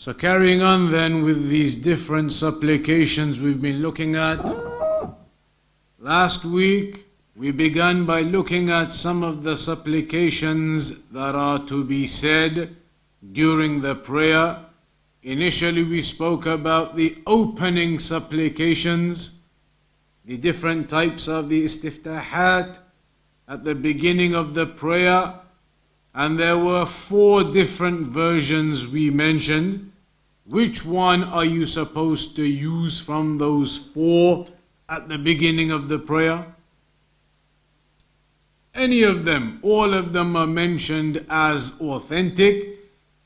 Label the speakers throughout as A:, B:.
A: So carrying on then with these different supplications we've been looking at. Last week we began by looking at some of the supplications that are to be said during the prayer. Initially, we spoke about the opening supplications, the different types of the istiftahat. At the beginning of the prayer, and there were four different versions we mentioned. Which one are you supposed to use from those four at the beginning of the prayer? Any of them, all of them are mentioned as authentic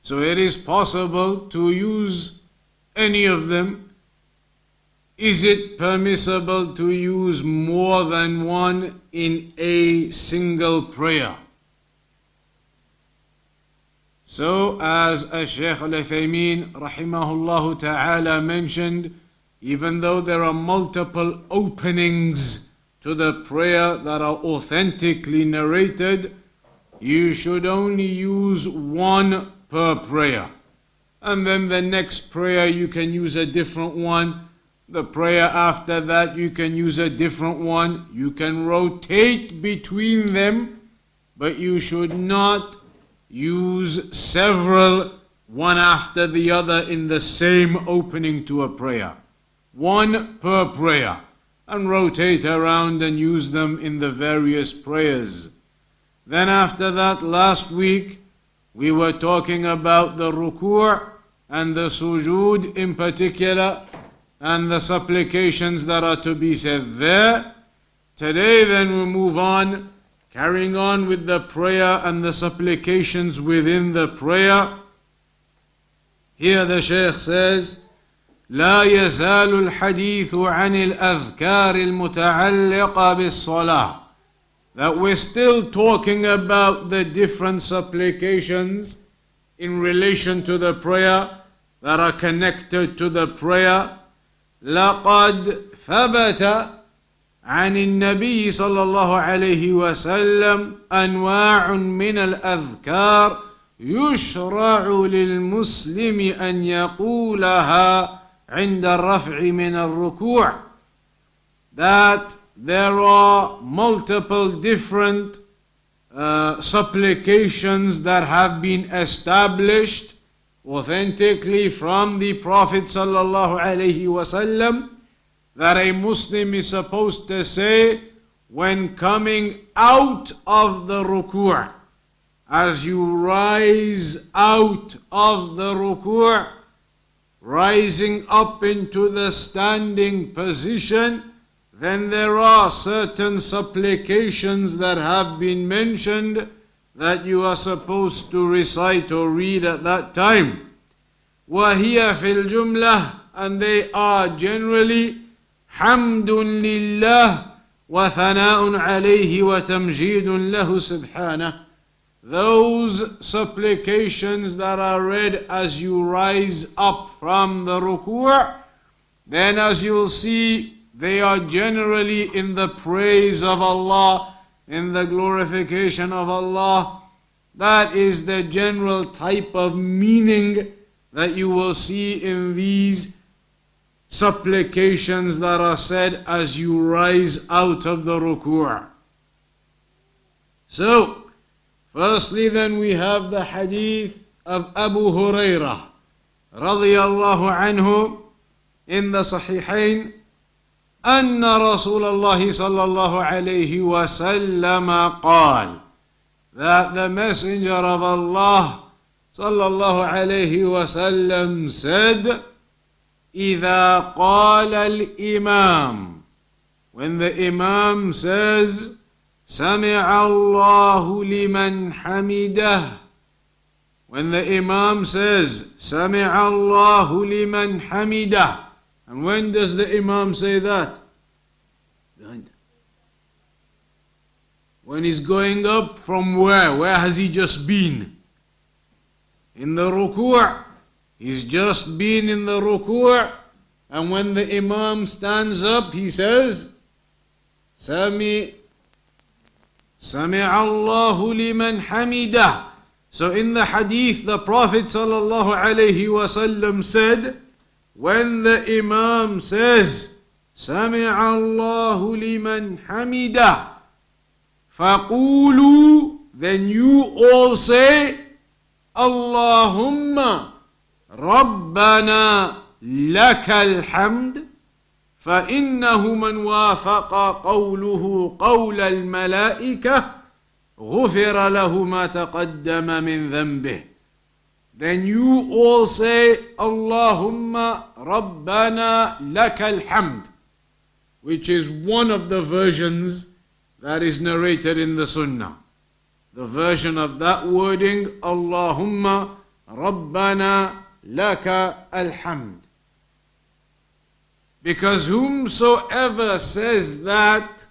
A: so it is possible to use any of them. Is it permissible to use more than one in a single prayer? So, as Shaykh al Uthaymeen rahimahullah ta'ala mentioned, even though there are multiple openings to the prayer that are authentically narrated, you should only use one per prayer. And then the next prayer, you can use a different one. The prayer after that, you can use a different one. You can rotate between them, but you should not use several one after the other in the same opening to a prayer. One per prayer. And rotate around and use them in the various prayers. Then, after that, last week, we were talking about the ruku' and the sujood in particular and the supplications that are to be said there. Today, then, we move on, carrying on with the prayer and the supplications within the prayer. Here the Shaykh says, لا يزال الحديث عن الأذكار المتعلقة بالصلاة that we're still talking about the different supplications in relation to the prayer that are connected to the prayer. لقد ثبت عن النبي صلى الله عليه وسلم انواع من الاذكار يشرع للمسلم ان يقولها عند الرفع من الركوع that there are multiple different uh, supplications that have been established authentically from the Prophet sallallahu alaihi wasallam that a Muslim is supposed to say when coming out of the ruku' as you rise out of the ruku' rising up into the standing position then there are certain supplications that have been mentioned that you are supposed to recite or read at that time. وهي في الجملة and they are generally حمد لله وثناء عليه وتمجيد له سبحانه those supplications that are read as you rise up from the ruku' then as you will see they are generally in the praise of Allah, in the glorification of Allah. That is the general type of meaning that you will see in these supplications that are said as you rise out of the ruku'. So, firstly, then we have the hadith of Abu Hurairah radiallahu anhu in the Sahihain أن رسول الله صلى الله عليه وسلم قال that the messenger of Allah صلى الله عليه وسلم said إذا قال الإمام when the imam says سمع الله لمن حمده when the Imam says, سمع الله لمن حمده, and when does the Imam say that? Behind. When he's going up from where? Where has he just been? In the ruku'. He's just been in the ruku'. And when the Imam stands up, he says, Sami سمع الله لمن حمده so in the hadith, the Prophet ﷺ said, when the Imam says, سمع الله لمن حمده فقولوا then you all say اللهم ربنا لك الحمد فإنه من وافق قوله قول الملائكة غفر له ما تقدم من ذنبه then you all say اللهم ربنا لك الحمد which is one of the versions that is narrated in the Sunnah. The version of that wording, Allahumma Rabbana laka alhamd. Because whomsoever says that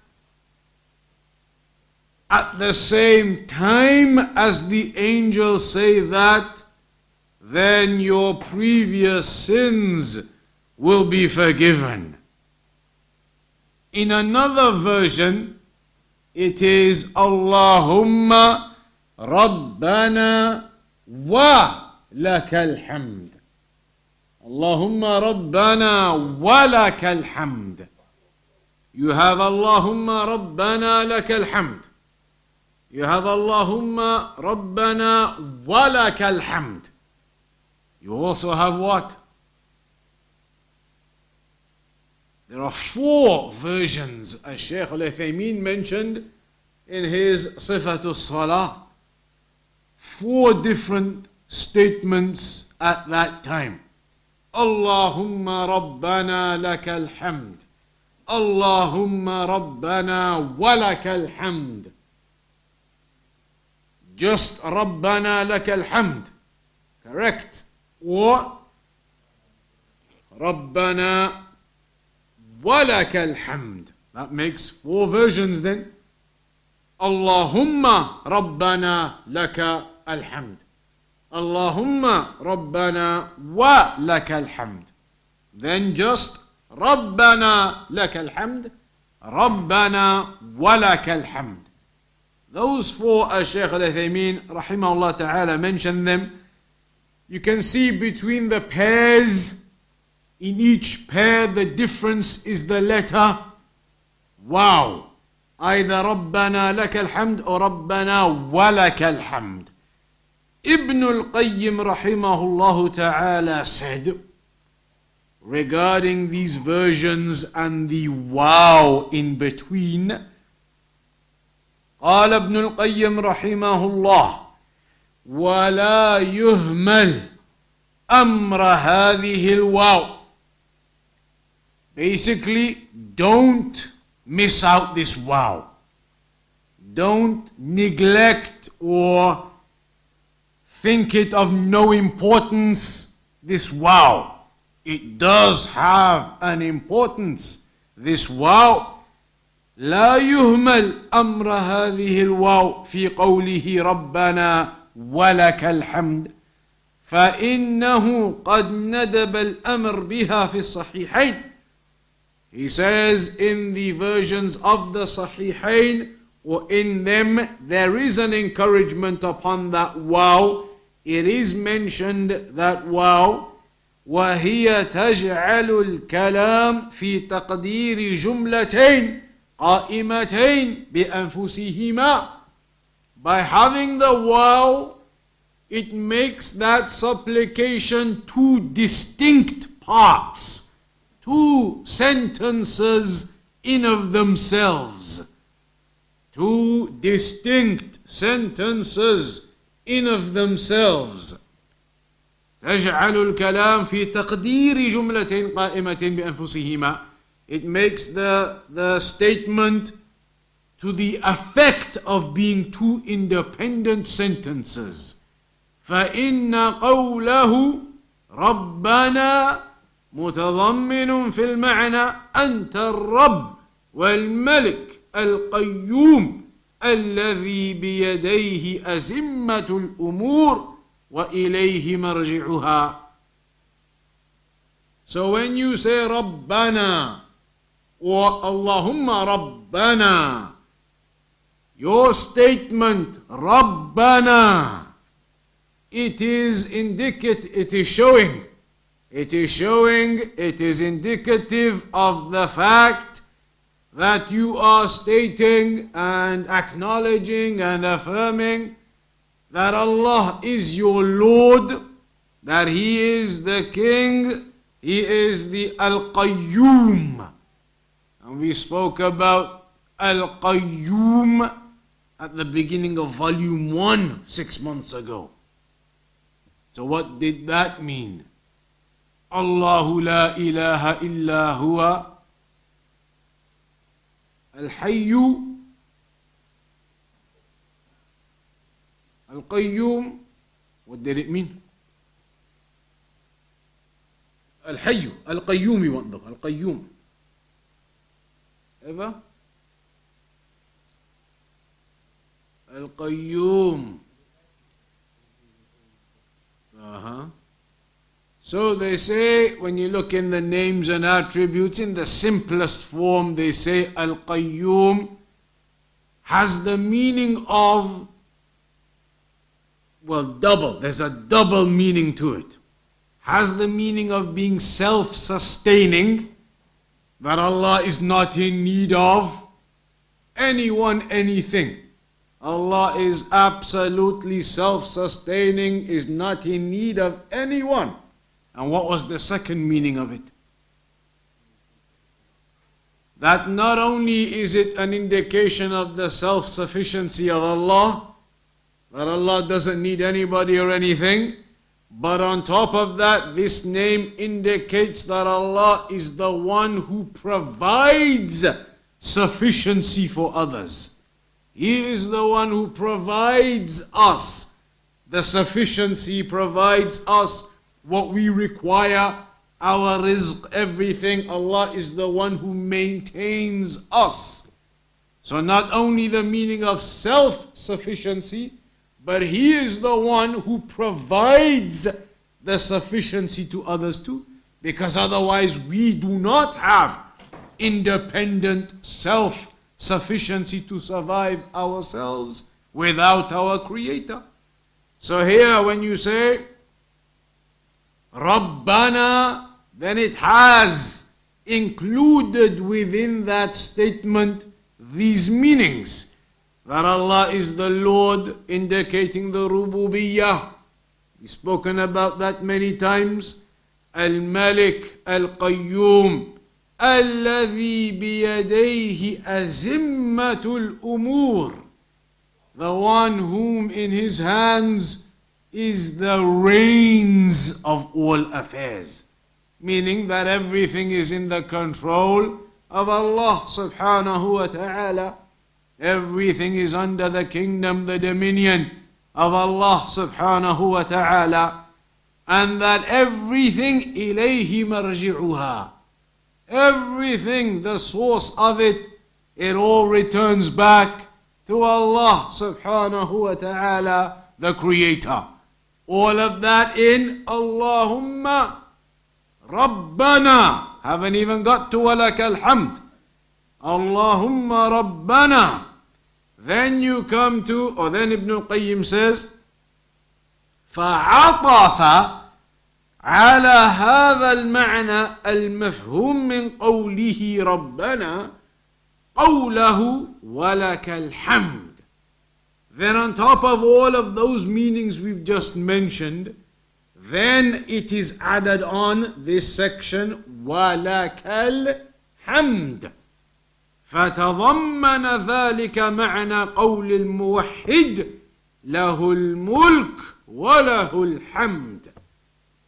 A: at the same time as the angels say that, then your previous sins will be forgiven. In another version, it is Allahumma Rabbana wa hamd. Allahumma Rabbana wa lakal hamd. You have Allahumma Rabbana lakal hamd. You have Allahumma Rabbana walakal hamd. You also have what? There are four versions as Shaykh al-Uthaymeen mentioned in his Sifatul Salah. Four different statements at that time. Allahumma Rabbana lakal hamd. Allahumma Rabbana walakal hamd. Just Rabbana lakal hamd. Correct. Or Rabbana walakal hamd. That makes four versions then. Allahumma Rabbana lakal hamd. اللهم ربنا ولك الحمد. Then just ربنا لك الحمد. ربنا ولك الحمد. Those four, as Shaykh al-Uthaymeen rahimahullah ta'ala mentioned them. You can see between the pairs, in each pair the difference is the letter wow. Either ربنا لك الحمد or ربنا ولك الحمد. Ibn al-Qayyim rahimahullah ta'ala said regarding these versions and the wow in between قال ابن القيم رحمه الله ولا يهمل امر هذه الواو basically don't miss out this wow don't neglect or think it of no importance this wow it does have an importance this wow لا يهمل امر هذه الواو في قوله ربنا ولك الحمد فانه قد ندب الامر بها في الصحيحين He says in the versions of the Sahihain or in them there is an encouragement upon that wow. It is mentioned that wow وهي تجعل الكلام في تقدير جملتين قائمتين بأنفسهما by having the wow it makes that supplication two distinct parts two sentences in of themselves two distinct sentences in of themselves. تجعل الكلام في تقدير جملتين قائمتين بأنفسهما. It makes the, the statement to the effect of being two independent sentences. فإن قوله ربنا متضمن في المعنى أنت الرب والملك القيوم. الذي بيديه أزمة الأمور وإليه مرجعها So when you say ربنا or Allahumma Rabbana, your statement Rabbana, it is indicative, it is showing, it is showing, it is indicative of the fact that you are stating and acknowledging and affirming that Allah is your Lord, that He is the King, He is the Al Qayyum. And we spoke about Al Qayyum at the beginning of volume 1 six months ago. So, what did that mean? Allahu la ilaha illa huwa الحي القيوم والدليل مين الحي القيوم يوضح القيوم. إيوه. القيوم. أها. So they say, when you look in the names and attributes, in the simplest form, they say Al Qayyum has the meaning of, well, double. There's a double meaning to it. Has the meaning of being self sustaining, that Allah is not in need of anyone, anything. Allah is absolutely self sustaining, is not in need of anyone. And what was the second meaning of it? That not only is it an indication of the self sufficiency of Allah, that Allah doesn't need anybody or anything, but on top of that, this name indicates that Allah is the one who provides sufficiency for others. He is the one who provides us the sufficiency, provides us what we require, our rizq, everything. Allah is the one who maintains us. So, not only the meaning of self sufficiency, but He is the one who provides the sufficiency to others too. Because otherwise, we do not have independent self sufficiency to survive ourselves without our Creator. So, here, when you say, Rabbana, then it has included within that statement these meanings that Allah is the Lord, indicating the rububiyyah. We've spoken about that many times. Al Malik Al Qayyum. الذي بيديه أزمة الأمور the one whom in his hands is the reins of all affairs. Meaning that everything is in the control of Allah subhanahu wa ta'ala. Everything is under the kingdom, the dominion of Allah subhanahu wa ta'ala. And that everything ilayhi marji'uha. Everything, the source of it, it all returns back to Allah subhanahu wa ta'ala, the creator. All of that in Allahumma Rabbana. Haven't even got to walaka alhamd. Allahumma Rabbana. Then you come to, or then Ibn al-Qayyim says, فعطف على هذا المعنى المفهوم من قوله ربنا قوله ولك الحمد then, on top of all of those meanings we've just mentioned, then it is added on this section, وَلَكَ الْحَمْدِ فتضمن ذلك معنى قول الموحد له الملك وله الحمد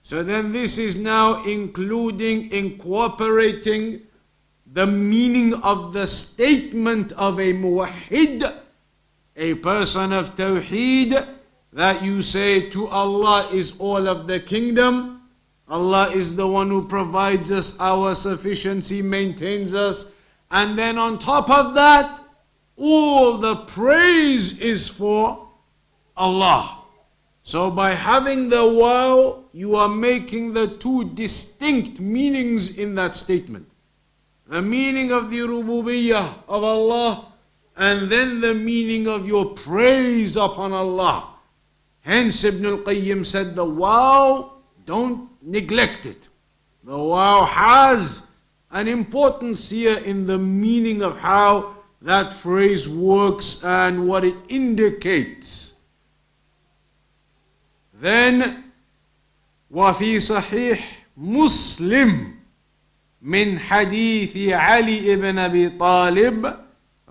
A: So then this is now including, incorporating the meaning of the statement of a muwahid a person of Tawheed that you say to Allah is all of the kingdom. Allah is the one who provides us our sufficiency, maintains us. And then on top of that, all the praise is for Allah. So by having the wow, you are making the two distinct meanings in that statement. The meaning of the rububiyyah of Allah and then the meaning of your praise upon Allah. Hence Ibn al-Qayyim said the wow, don't neglect it. The wow has an importance here in the meaning of how that phrase works and what it indicates. Then وفي صحيح مسلم من حديث علي بن ابي طالب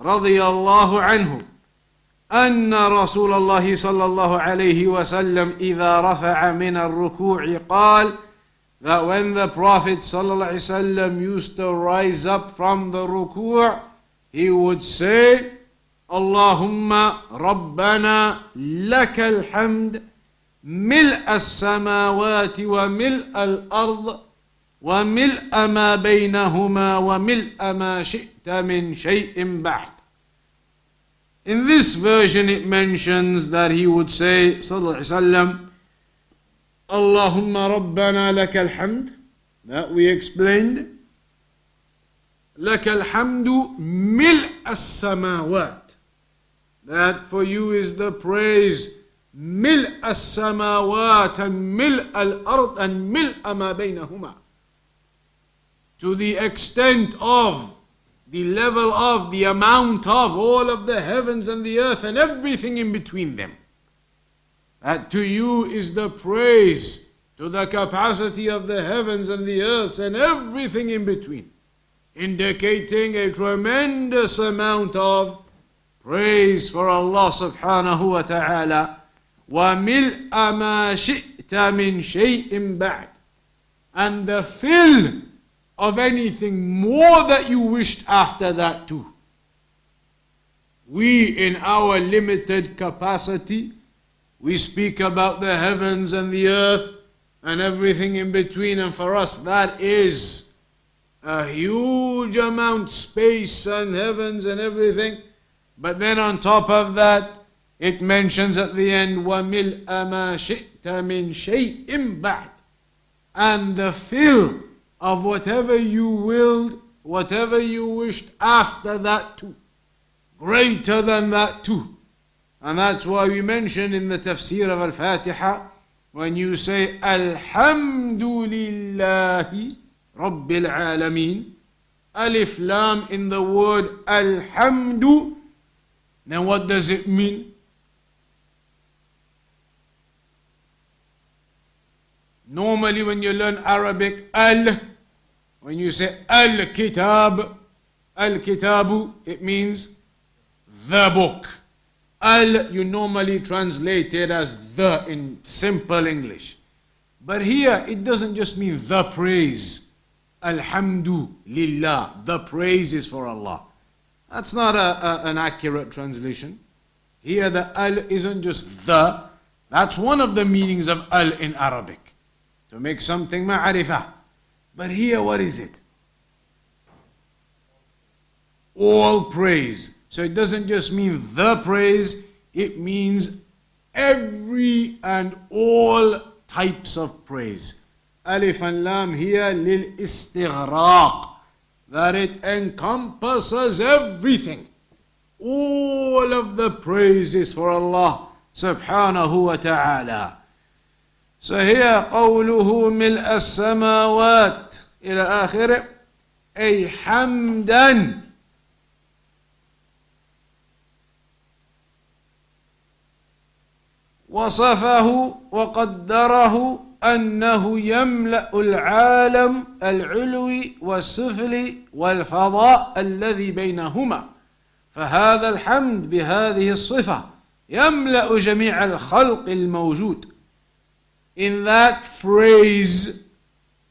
A: رضي الله عنه أن رسول الله صلى الله عليه وسلم إذا رفع من الركوع قال that when the prophet صلى الله عليه وسلم used to rise up from the ruku' he would say اللهم ربنا لك الحمد ملء السماوات وملء الأرض وملء ما بينهما وملء ما شئت من شيء بعد. In this version it mentions that he would say صلى الله عليه وسلم اللهم ربنا لك الحمد that we explained لك الحمد ملء السماوات that for you is the praise ملء السماوات ملء الأرض and ملء ما بينهما to the extent of the level of the amount of all of the heavens and the earth and everything in between them that to you is the praise to the capacity of the heavens and the earth and everything in between indicating a tremendous amount of praise for Allah subhanahu wa ta'ala وملء ما شئت من شيء بعد and the fill of anything more that you wished after that too. We, in our limited capacity, we speak about the heavens and the earth and everything in between, and for us that is a huge amount space and heavens and everything. But then on top of that, it mentions at the end, وَمِلْءَ مَا شِئْتَ مِنْ شَيْءٍ بَعْدٍ And the fill of whatever you willed, whatever you wished after that too. Greater than that too. And that's why we mention in the tafsir of Al-Fatiha, when you say, Alhamdulillahi Rabbil Alameen, Alif Lam in the word Alhamdu, then what does it mean? Normally, when you learn Arabic, al, when you say al kitab, al kitabu, it means the book. Al, you normally translate it as the in simple English. But here, it doesn't just mean the praise. Alhamdulillah, the praise is for Allah. That's not a, a, an accurate translation. Here, the al isn't just the, that's one of the meanings of al in Arabic to make something ma'arifah. But here, what is it? All praise. So it doesn't just mean the praise, it means every and all types of praise. Alif and Lam here lil istighraq. That it encompasses everything. All of the praise is for Allah subhanahu wa ta'ala. فهي قوله ملء السماوات إلى آخره أي حمدا. وصفه وقدره أنه يملأ العالم العلوي والسفلي والفضاء الذي بينهما. فهذا الحمد بهذه الصفة يملأ جميع الخلق الموجود. in that phrase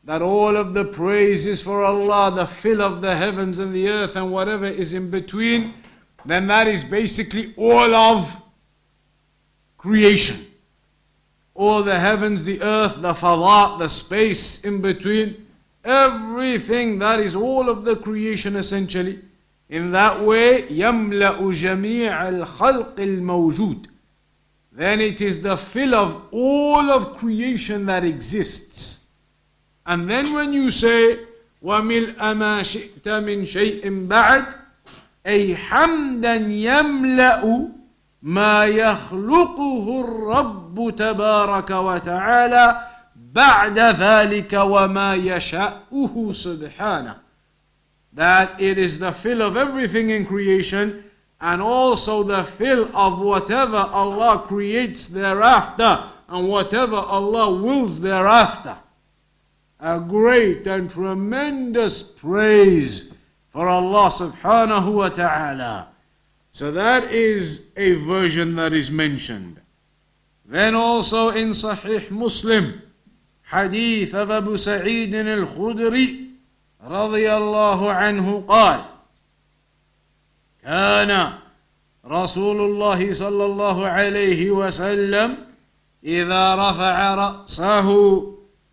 A: that all of the praise is for Allah, the fill of the heavens and the earth and whatever is in between, then that is basically all of creation. all the heavens, the earth, the fada, the space in between, everything that is all of the creation essentially. In that way, يملأ جميع الخلق الموجود. Then it is the fill of all of creation that exists. And then when you say, وَمِلْءَ مَا شِئْتَ مِنْ شَيْءٍ بَعْدٍ أي حمدا يملأ ما يخلقه الرب تبارك وتعالى بعد ذلك وما يشاءه سبحانه that it is the fill of everything in creation and also the fill of whatever Allah creates thereafter and whatever Allah wills thereafter. A great and tremendous praise for Allah subhanahu wa ta'ala. So that is a version that is mentioned. Then also in Sahih Muslim, hadith of Abu Sa'id al-Khudri رضي الله عنه قال كان رسول الله صلى الله عليه وسلم إذا رفع رأسه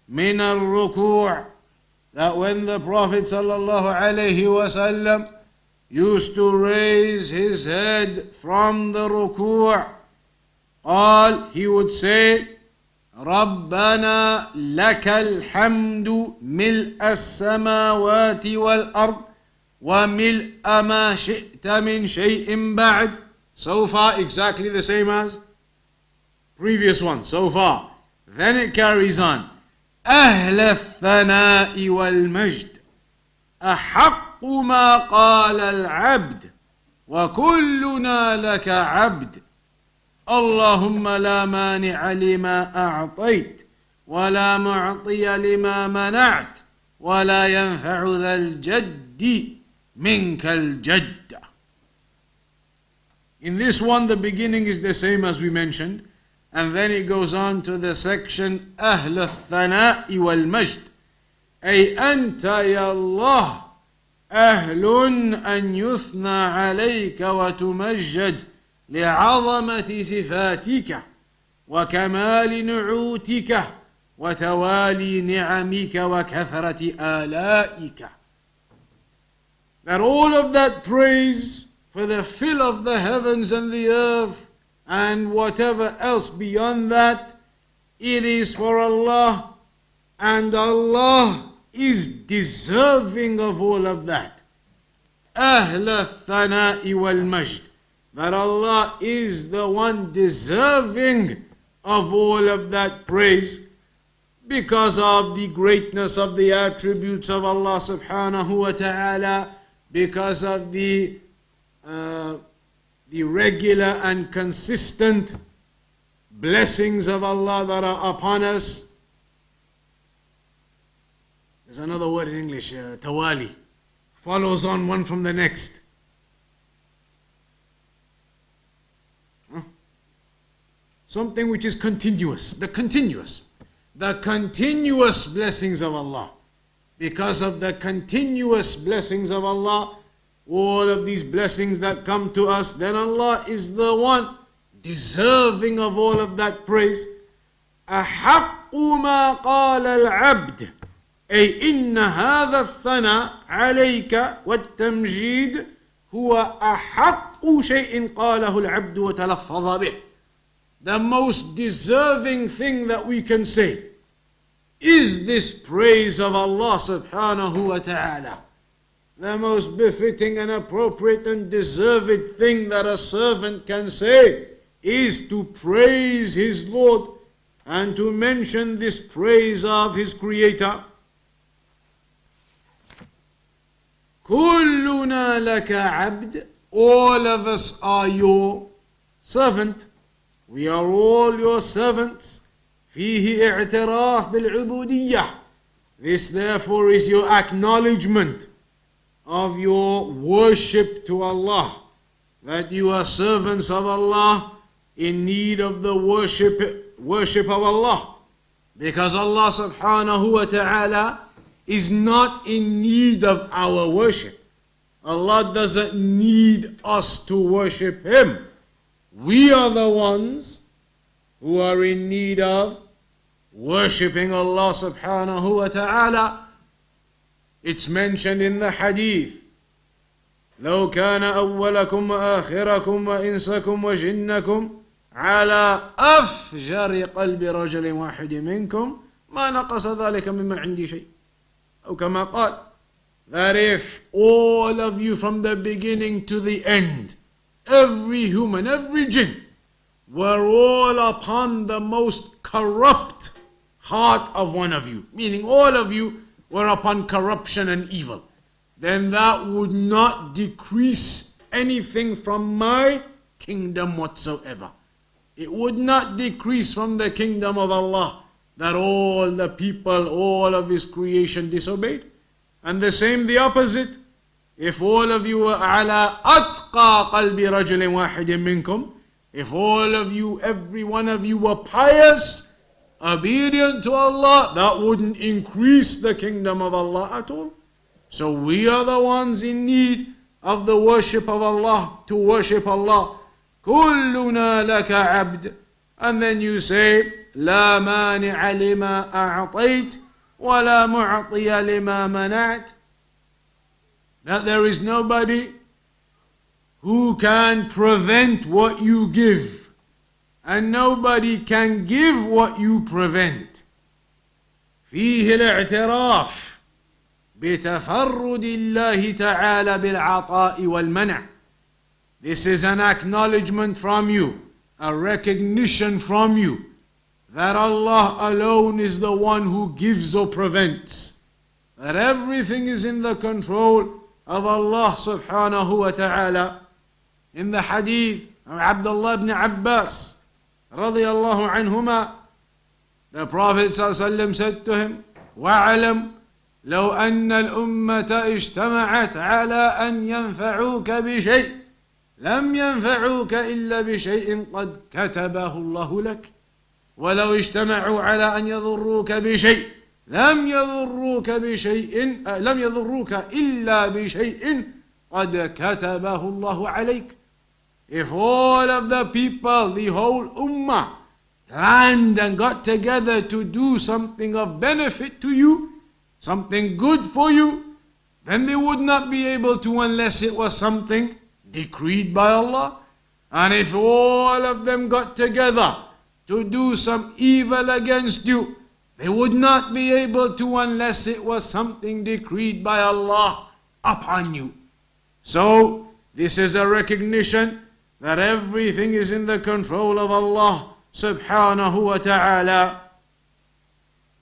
A: من الركوع. That when the Prophet صلى الله عليه وسلم used to raise his head from the ruku' قال he would say ربنا لك الحمد ملء السماوات والأرض وملء ما شئت من شيء بعد. So far exactly the same as previous one. So far then it carries on. أهل الثناء والمجد. أحق ما قال العبد. وكلنا لك عبد. اللهم لا مانع لما أعطيت. ولا معطي لما منعت. ولا ينفع ذا الجد. منك الجد In this one the beginning is the same as we mentioned and then it goes on to the section أهل الثناء والمجد أي أنت يا الله أهل أن يثنى عليك وتمجد لعظمة صفاتك وكمال نعوتك وتوالي نعمك وكثرة آلائك. that all of that praise for the fill of the heavens and the earth and whatever else beyond that, it is for Allah, and Allah is deserving of all of that. Ahla thana'i wal majd. That Allah is the one deserving of all of that praise because of the greatness of the attributes of Allah subhanahu wa ta'ala because of the, uh, the regular and consistent blessings of Allah that are upon us. There's another word in English, uh, tawali, follows on one from the next. something which is continuous, the continuous, the continuous blessings of Allah Because of the continuous blessings of Allah, all of these blessings that come to us, then Allah is the one deserving of all of that praise. أحق ما قال العبد أي إن هذا الثناء عليك والتمجيد هو أحق شيء قاله العبد وتلفظ به the most deserving thing that we can say is this praise of Allah subhanahu wa ta'ala. The most befitting and appropriate and deserved thing that a servant can say is to praise his Lord and to mention this praise of his Creator. كلنا لك عبد All of us are your servant. We are all your servants. فيه اعتراف بالعبودية. This therefore is your acknowledgement of your worship to Allah. That you are servants of Allah in need of the worship, worship of Allah. Because Allah subhanahu wa ta'ala is not in need of our worship. Allah doesn't need us to worship Him. We are the ones who are in need of worshipping Allah subhanahu wa ta'ala. It's mentioned in the hadith. لو كان أولكم وآخركم وإنسكم وجنكم على أفجر قلب رجل واحد منكم ما نقص ذلك مما عندي شيء أو كما قال that if all of you from the beginning to the end every human every jinn were all upon the most corrupt heart of one of you, meaning all of you were upon corruption and evil, then that would not decrease anything from my kingdom whatsoever. It would not decrease from the kingdom of Allah that all the people, all of His creation disobeyed. And the same, the opposite. If all of you were ala atqa qalbi rajulin wahidin minkum, if all of you, every one of you were pious, obedient to Allah, that wouldn't increase the kingdom of Allah at all. So we are the ones in need of the worship of Allah, to worship Allah. كلنا لك عبد. And then you say, لا مانع لما أعطيت ولا معطي لما منعت. That there is nobody who can prevent what you give. And nobody can give what you prevent. فيه الاعتراف بتفرد الله تعالى بالعطاء والمنع. This is an acknowledgement from you, a recognition from you that Allah alone is the one who gives or prevents. That everything is in the control of Allah subhanahu wa ta'ala. In the hadith of Abdullah ibn Abbas radiallahu anhuma, the Prophet said to him, وَعَلَمْ لو أن الأمة اجتمعت على أن ينفعوك بشيء لم ينفعوك إلا بشيء قد كتبه الله لك. ولو اجتمعوا على أن يضروك بشيء لم يضروك بشيء لم يضروك إلا بشيء قد كتبه الله عليك. If all of the people, the whole ummah, planned and got together to do something of benefit to you, something good for you, then they would not be able to unless it was something decreed by Allah. And if all of them got together to do some evil against you, they would not be able to unless it was something decreed by Allah upon you. So, this is a recognition that everything is in the control of Allah subhanahu wa ta'ala.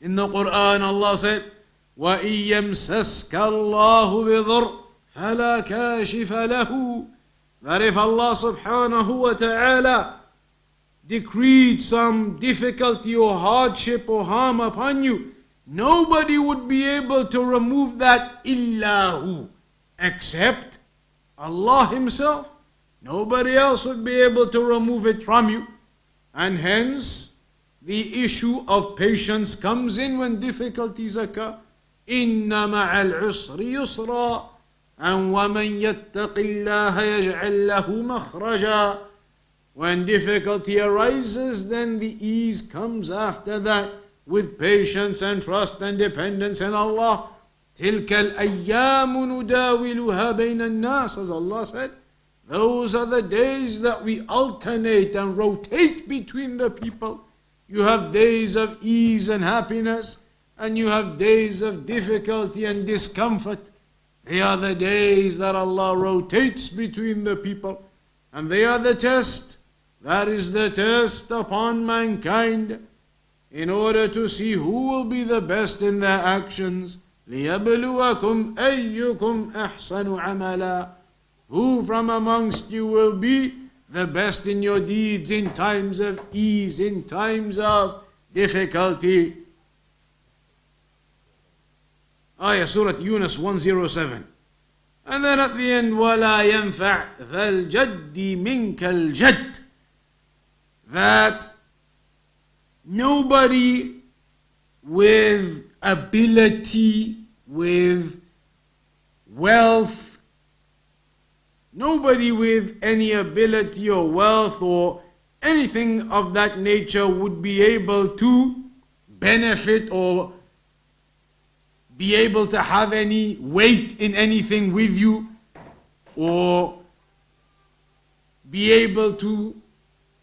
A: In the Quran, Allah said, وإن يمسسك الله بضر فلا كاشف له that if Allah subhanahu wa ta'ala decreed some difficulty or hardship or harm upon you, nobody would be able to remove that illahu except Allah Himself. Nobody else would be able to remove it from you. And hence, the issue of patience comes in when difficulties occur. إن مع العسر يسرا and ومن يتق الله يجعل له مخرجا When difficulty arises, then the ease comes after that with patience and trust and dependence in Allah. تلك الأيام نداولها بين الناس as Allah said. Those are the days that we alternate and rotate between the people. You have days of ease and happiness and you have days of difficulty and discomfort. They are the days that Allah rotates between the people, and they are the test. That is the test upon mankind in order to see who will be the best in their actions. لِيَبْلُوَكُمْ أَيُّكُمْ أَحْسَنُ عَمَلًا Who from amongst you will be the best in your deeds in times of ease, in times of difficulty. Ayah Surah Yunus 107. And then at the end, وَلَا يَنْفَعْ ذَا الْجَدِّ مِنْكَ الْجَدِّ That nobody with ability, with wealth, nobody with any ability or wealth or anything of that nature would be able to benefit or be able to have any weight in anything with you or be able to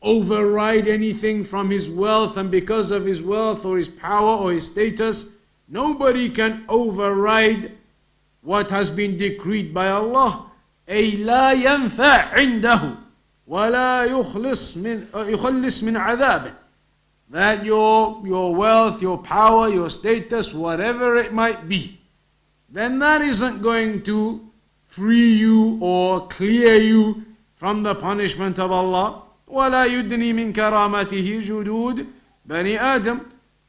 A: override anything from his wealth and because of his wealth or his power or his status nobody can override what has been decreed by Allah أي لا ينفع عنده ولا يخلص من يخلص من عذابه that your, your wealth, your power, your status, whatever it might be, then that isn't going to free you or clear you from the punishment of Allah. ولا يدني من كرامته جدود بني آدم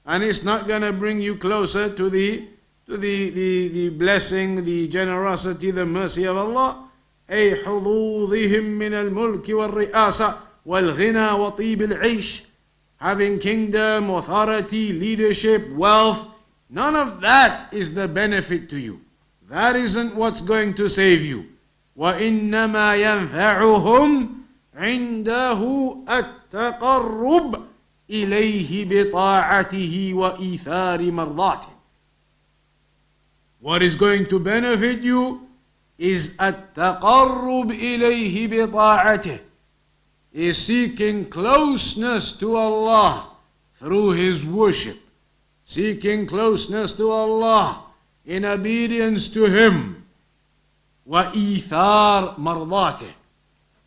A: and it's not going to bring you closer to the to the, the, the blessing, the generosity, the mercy of Allah. أي حظوظهم من الملك والرئاسة والغنى وطيب العيش having kingdom, authority, leadership, wealth, none of that is the benefit to you. That isn't what's going to save you. وإنما ينفعهم عنده التقرب إليه بطاعته وإيثار مرضاته. What is going to benefit you is التقرب إليه بطاعته is seeking closeness to Allah through his worship, seeking closeness to Allah in obedience to him, وإيثار مرضاته,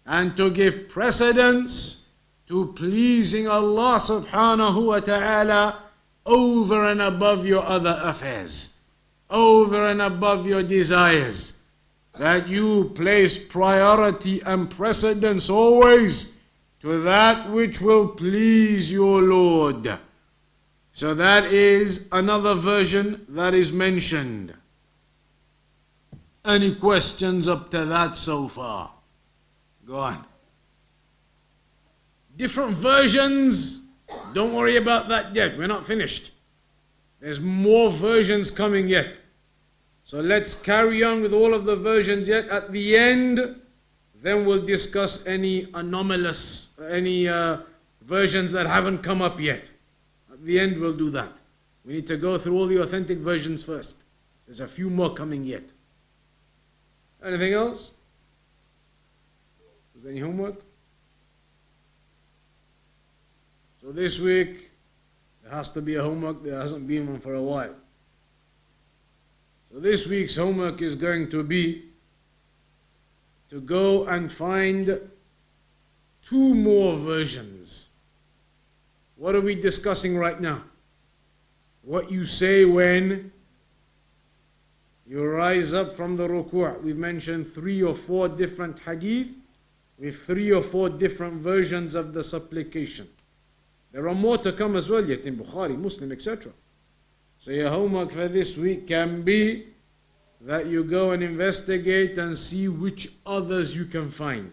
A: and to give precedence to pleasing Allah subhanahu wa ta'ala over and above your other affairs, over and above your desires. That you place priority and precedence always to that which will please your Lord. So that is another version that is mentioned. Any questions up to that so far? Go on. Different versions. Don't worry about that yet. We're not finished. There's more versions coming yet. So let's carry on with all of the versions yet. At the end, then we'll discuss any anomalous, any uh, versions that haven't come up yet. At the end, we'll do that. We need to go through all the authentic versions first. There's a few more coming yet. Anything else? Was any homework? So this week, there has to be a homework. There hasn't been one for a while. So this week's homework is going to be to go and find two more versions. What are we discussing right now? What you say when you rise up from the ruku'. We've mentioned three or four different hadith with three or four different versions of the supplication. There are more to come as well yet in Bukhari, Muslim, etc. So your homework for this week can be that you go and investigate and see which others you can find.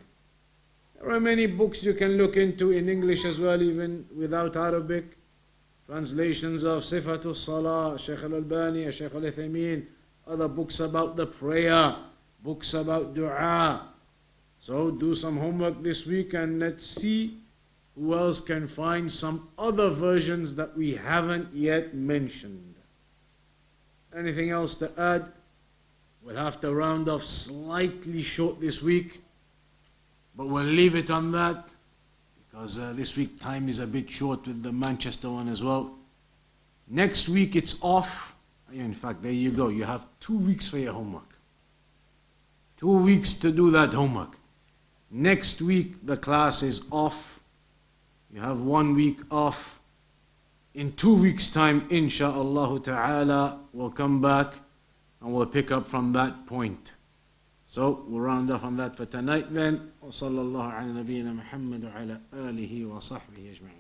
A: There are many books you can look into in English as well, even without Arabic. Translations of Sifatul Salah, Shaykh al Albani, Shaykh al Uthaymeen, other books about the prayer, books about dua. So do some homework this week and let's see who else can find some other versions that we haven't yet mentioned. Anything else to add? We'll have to round off slightly short this week, but we'll leave it on that because uh, this week time is a bit short with the Manchester one as well. Next week it's off. In fact, there you go. You have two weeks for your homework. Two weeks to do that homework. Next week the class is off. You have one week off In two weeks' time, insha'Allah ta'ala, we'll come back and we'll pick up from that point. So we'll round off on that for tonight then. وصلى الله على نبينا محمد وعلى آله وصحبه أجمعين